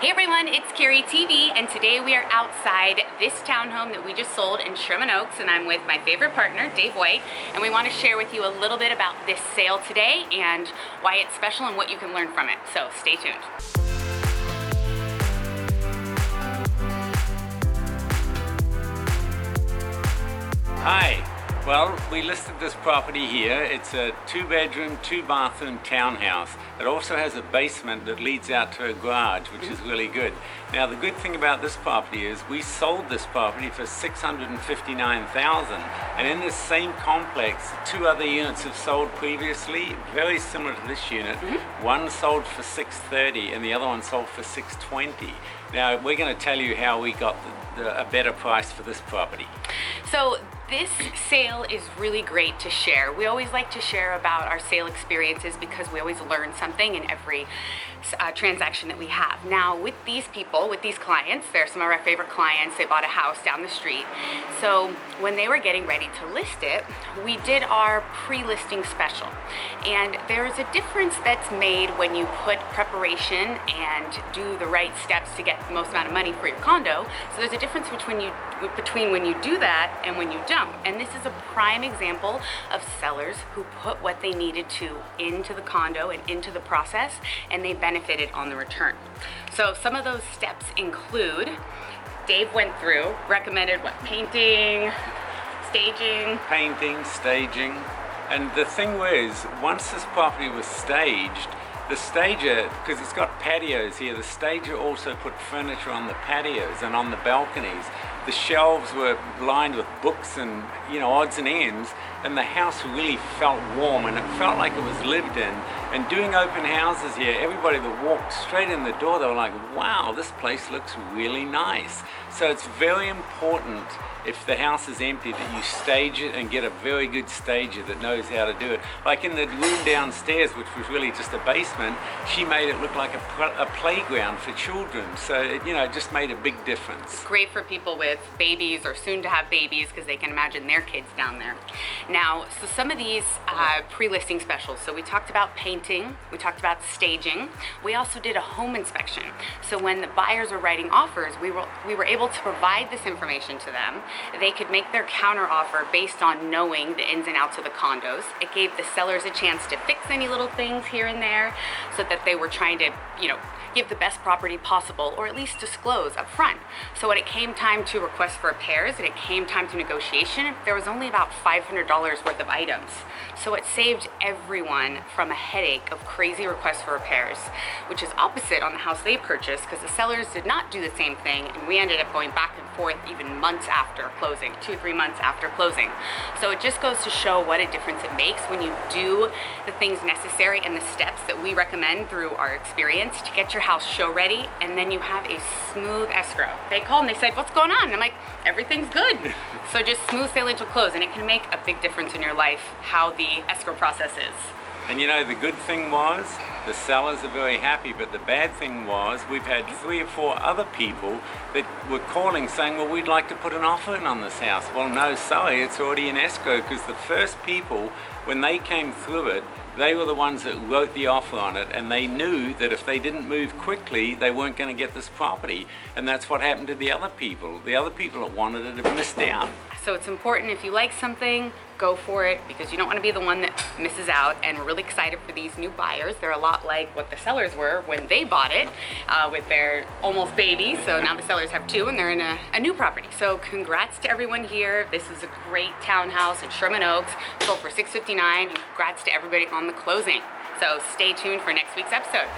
Hey everyone, it's Carrie TV, and today we are outside this townhome that we just sold in Sherman Oaks, and I'm with my favorite partner, Dave White, and we want to share with you a little bit about this sale today and why it's special and what you can learn from it. So stay tuned. Hi. Well, we listed this property here. It's a two bedroom, two bathroom townhouse. It also has a basement that leads out to a garage, which is really good. Now, the good thing about this property is we sold this property for 659,000. And in this same complex, two other units have sold previously, very similar to this unit. Mm-hmm. One sold for 630 and the other one sold for 620. Now, we're going to tell you how we got the, the, a better price for this property. So this sale is really great to share. We always like to share about our sale experiences because we always learn something in every uh, transaction that we have. Now, with these people, with these clients, they're some of our favorite clients. They bought a house down the street. So when they were getting ready to list it, we did our pre-listing special. And there is a difference that's made when you put preparation and do the right steps to get the most amount of money for your condo. So there's a difference between you between when you do that and when you don't. And this is a prime example of sellers who put what they needed to into the condo and into the process and they benefited on the return. So some of those steps include Dave went through, recommended what painting, staging, painting, staging. And the thing was, once this property was staged, the stager, because it's got patios here, the stager also put furniture on the patios and on the balconies. The shelves were lined with books and, you know, odds and ends, and the house really felt warm and it felt like it was lived in. And doing open houses here, everybody that walked straight in the door, they were like, wow, this place looks really nice. So it's very important if the house is empty that you stage it and get a very good stager that knows how to do it. Like in the room downstairs, which was really just a basement, she made it look like a, a playground for children. So, it, you know, it just made a big difference. Great for people with babies or soon to have babies because they can imagine their kids down there. Now, so some of these uh, pre-listing specials. So we talked about painting, we talked about staging. We also did a home inspection. So when the buyers were writing offers, we were, we were able to provide this information to them they could make their counter offer based on knowing the ins and outs of the condos. It gave the sellers a chance to fix any little things here and there so that they were trying to, you know, give the best property possible or at least disclose up front. So when it came time to request for repairs and it came time to negotiation, there was only about $500 worth of items. So it saved everyone from a headache of crazy requests for repairs, which is opposite on the house they purchased because the sellers did not do the same thing and we ended up going back and forth even months after closing, two, three months after closing. So it just goes to show what a difference it makes when you do the things necessary and the steps that we recommend through our experience to get your house show ready and then you have a smooth escrow. They called and they said, what's going on? And I'm like, everything's good. so just smooth sailing to close and it can make a big difference in your life how the escrow process is. And you know, the good thing was the sellers are very happy, but the bad thing was we've had three or four other people that were calling saying, well, we'd like to put an offer in on this house. Well, no, sorry, it's already in escrow because the first people, when they came through it, they were the ones that wrote the offer on it and they knew that if they didn't move quickly, they weren't going to get this property. And that's what happened to the other people. The other people that wanted it have missed out. So it's important if you like something, go for it because you don't want to be the one that misses out. And we're really excited for these new buyers. They're a lot like what the sellers were when they bought it uh, with their almost baby. So now the sellers have two and they're in a, a new property. So congrats to everyone here. This is a great townhouse in Sherman Oaks, sold for 659. Congrats to everybody on the closing. So stay tuned for next week's episode.